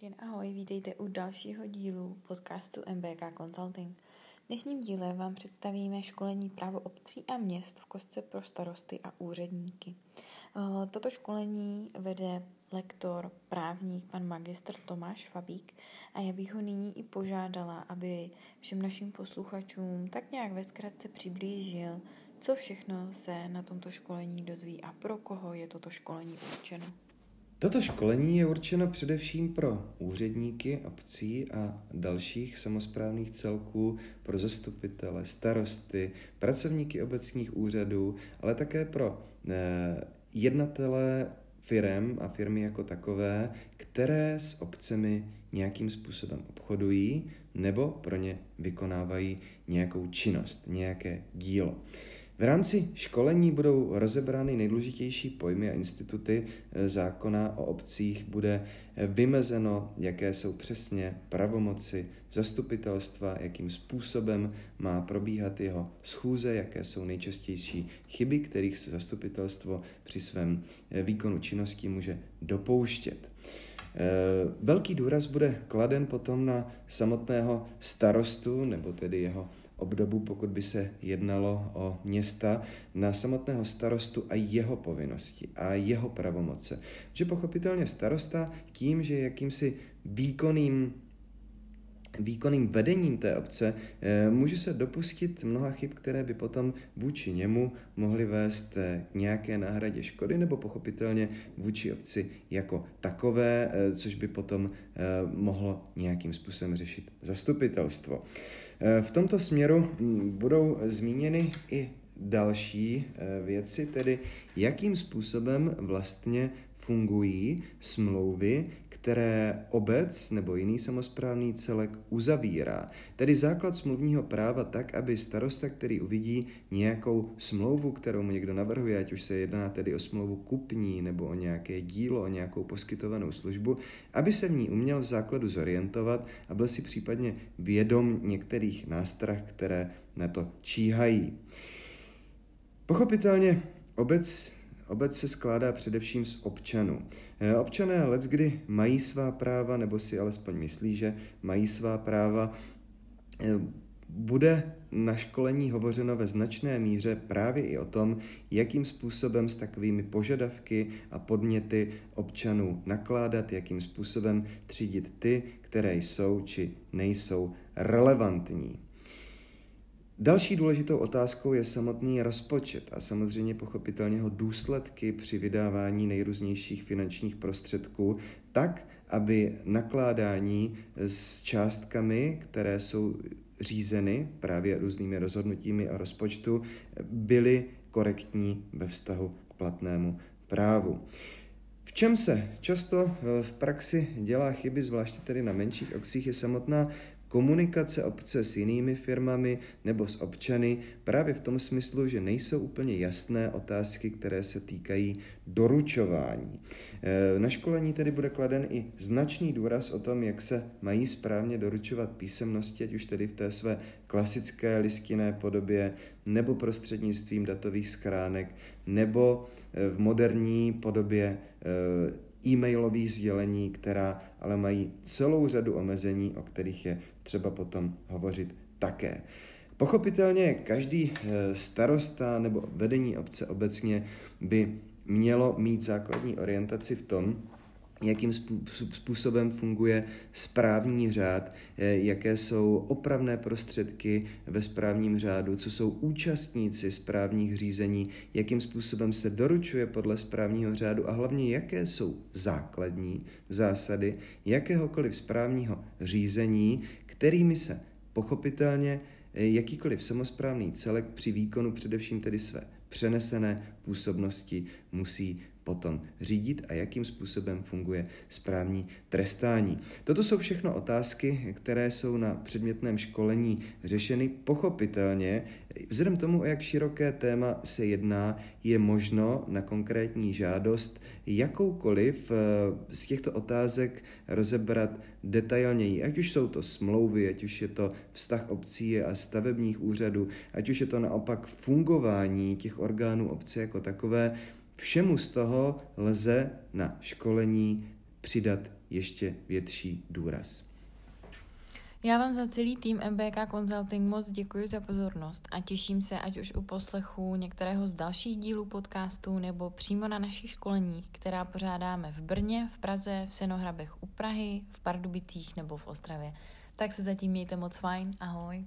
Den, ahoj, vítejte u dalšího dílu podcastu MBK Consulting. V dnešním díle vám představíme školení právo obcí a měst v kostce pro starosty a úředníky. Eh, toto školení vede lektor, právník, pan magistr Tomáš Fabík a já bych ho nyní i požádala, aby všem našim posluchačům tak nějak ve zkratce přiblížil, co všechno se na tomto školení dozví a pro koho je toto školení určeno. Toto školení je určeno především pro úředníky obcí a dalších samozprávných celků, pro zastupitele, starosty, pracovníky obecních úřadů, ale také pro eh, jednatele firem a firmy jako takové, které s obcemi nějakým způsobem obchodují nebo pro ně vykonávají nějakou činnost, nějaké dílo. V rámci školení budou rozebrány nejdůležitější pojmy a instituty eh, zákona o obcích, bude eh, vymezeno, jaké jsou přesně pravomoci zastupitelstva, jakým způsobem má probíhat jeho schůze, jaké jsou nejčastější chyby, kterých se zastupitelstvo při svém eh, výkonu činnosti může dopouštět. Velký důraz bude kladen potom na samotného starostu, nebo tedy jeho obdobu, pokud by se jednalo o města, na samotného starostu a jeho povinnosti a jeho pravomoce. Že pochopitelně starosta tím, že jakýmsi výkonným výkonným vedením té obce eh, může se dopustit mnoha chyb, které by potom vůči němu mohly vést eh, k nějaké náhradě škody nebo pochopitelně vůči obci jako takové, eh, což by potom mohlo nějakým způsobem řešit zastupitelstvo. V tomto směru hm, budou zmíněny i další věci, tedy jakým způsobem vlastně fungují smlouvy, které obec nebo jiný samozprávný celek uzavírá. Tedy základ smluvního práva tak, aby starosta, který uvidí nějakou smlouvu, kterou mu někdo navrhuje, ať už se jedná tedy o smlouvu kupní nebo o nějaké dílo, o nějakou poskytovanou službu, aby se v ní uměl v základu zorientovat a byl si případně vědom některých nástrah, které na to číhají. Pochopitelně obec Obec se skládá především z občanů. Eh, občané kdy mají svá práva, nebo si alespoň myslí, že mají svá práva. Eh, bude na školení hovořeno ve značné míře právě i o tom, jakým způsobem s takovými požadavky a podněty občanů nakládat, jakým způsobem třídit ty, které jsou či nejsou relevantní. Další důležitou otázkou je samotný rozpočet a samozřejmě pochopitelně jeho důsledky při vydávání nejrůznějších finančních prostředků, tak, aby nakládání s částkami, které jsou řízeny právě různými rozhodnutími o rozpočtu, byly korektní ve vztahu k platnému právu. V čem se často v praxi dělá chyby, zvláště tedy na menších obcích, je samotná komunikace obce s jinými firmami nebo s občany právě v tom smyslu, že nejsou úplně jasné otázky, které se týkají doručování. E, na školení tedy bude kladen i značný důraz o tom, jak se mají správně doručovat písemnosti, ať už tedy v té své klasické listinné podobě, nebo prostřednictvím datových skránek, nebo e, v moderní podobě e, e-mailových sdělení, která ale mají celou řadu omezení, o kterých je třeba potom hovořit také. Pochopitelně každý eh, starosta nebo vedení obce obecně by mělo mít základní orientaci v tom, jakým způsobem funguje správní řád, eh, jaké jsou opravné prostředky ve správním řádu, co jsou účastníci správních řízení, jakým způsobem se doručuje podle správního řádu a hlavně jaké jsou základní zásady jakéhokoliv správního řízení, kterými se pochopitelně eh, jakýkoliv samozprávný celek při výkonu především tedy své přenesené působnosti musí potom řídit a jakým způsobem funguje správní trestání. Toto jsou všechno otázky, které jsou na předmětném školení řešeny pochopitelně. Vzhledem tomu, o jak široké téma se jedná, je možno na konkrétní žádost jakoukoliv eh, z těchto otázek rozebrat detailněji. Ať už jsou to smlouvy, ať už je to vztah obcí a stavebních úřadů, ať už je to naopak fungování těch orgánů obce jako takové, Všemu z toho lze na školení přidat ještě větší důraz. Já vám za celý tým MBK Consulting moc děkuji za pozornost a těším se, ať už u poslechu některého z dalších dílů podcastu nebo přímo na našich školeních, která pořádáme v Brně, v Praze, v Senohrabech u Prahy, v Pardubicích nebo v Ostravě. Tak se zatím mějte moc fajn. Ahoj.